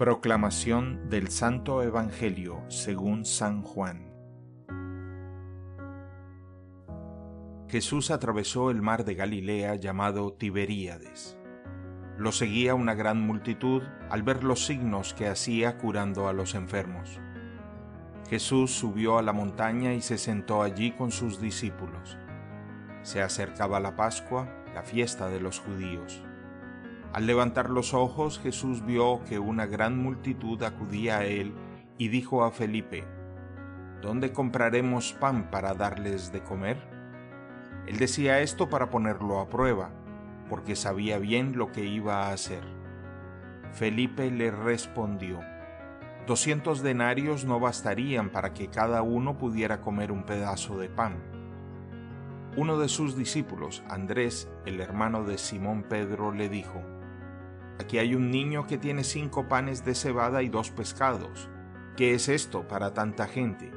Proclamación del Santo Evangelio según San Juan. Jesús atravesó el mar de Galilea llamado Tiberíades. Lo seguía una gran multitud al ver los signos que hacía curando a los enfermos. Jesús subió a la montaña y se sentó allí con sus discípulos. Se acercaba la Pascua, la fiesta de los judíos. Al levantar los ojos Jesús vio que una gran multitud acudía a él y dijo a Felipe, ¿Dónde compraremos pan para darles de comer? Él decía esto para ponerlo a prueba, porque sabía bien lo que iba a hacer. Felipe le respondió, Doscientos denarios no bastarían para que cada uno pudiera comer un pedazo de pan. Uno de sus discípulos, Andrés, el hermano de Simón Pedro, le dijo, Aquí hay un niño que tiene cinco panes de cebada y dos pescados. ¿Qué es esto para tanta gente?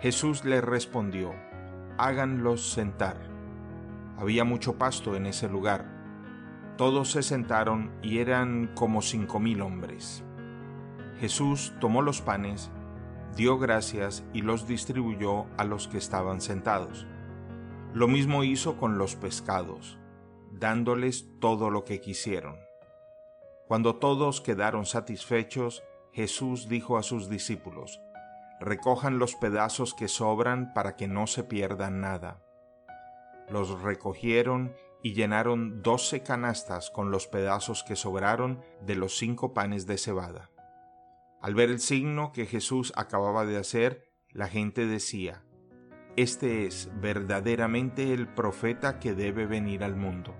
Jesús le respondió, háganlos sentar. Había mucho pasto en ese lugar. Todos se sentaron y eran como cinco mil hombres. Jesús tomó los panes, dio gracias y los distribuyó a los que estaban sentados. Lo mismo hizo con los pescados, dándoles todo lo que quisieron. Cuando todos quedaron satisfechos, Jesús dijo a sus discípulos, Recojan los pedazos que sobran para que no se pierda nada. Los recogieron y llenaron doce canastas con los pedazos que sobraron de los cinco panes de cebada. Al ver el signo que Jesús acababa de hacer, la gente decía, Este es verdaderamente el profeta que debe venir al mundo.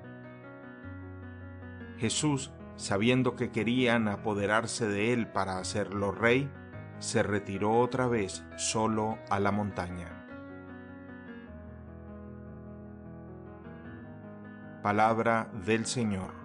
Jesús sabiendo que querían apoderarse de él para hacerlo rey, se retiró otra vez solo a la montaña. Palabra del Señor.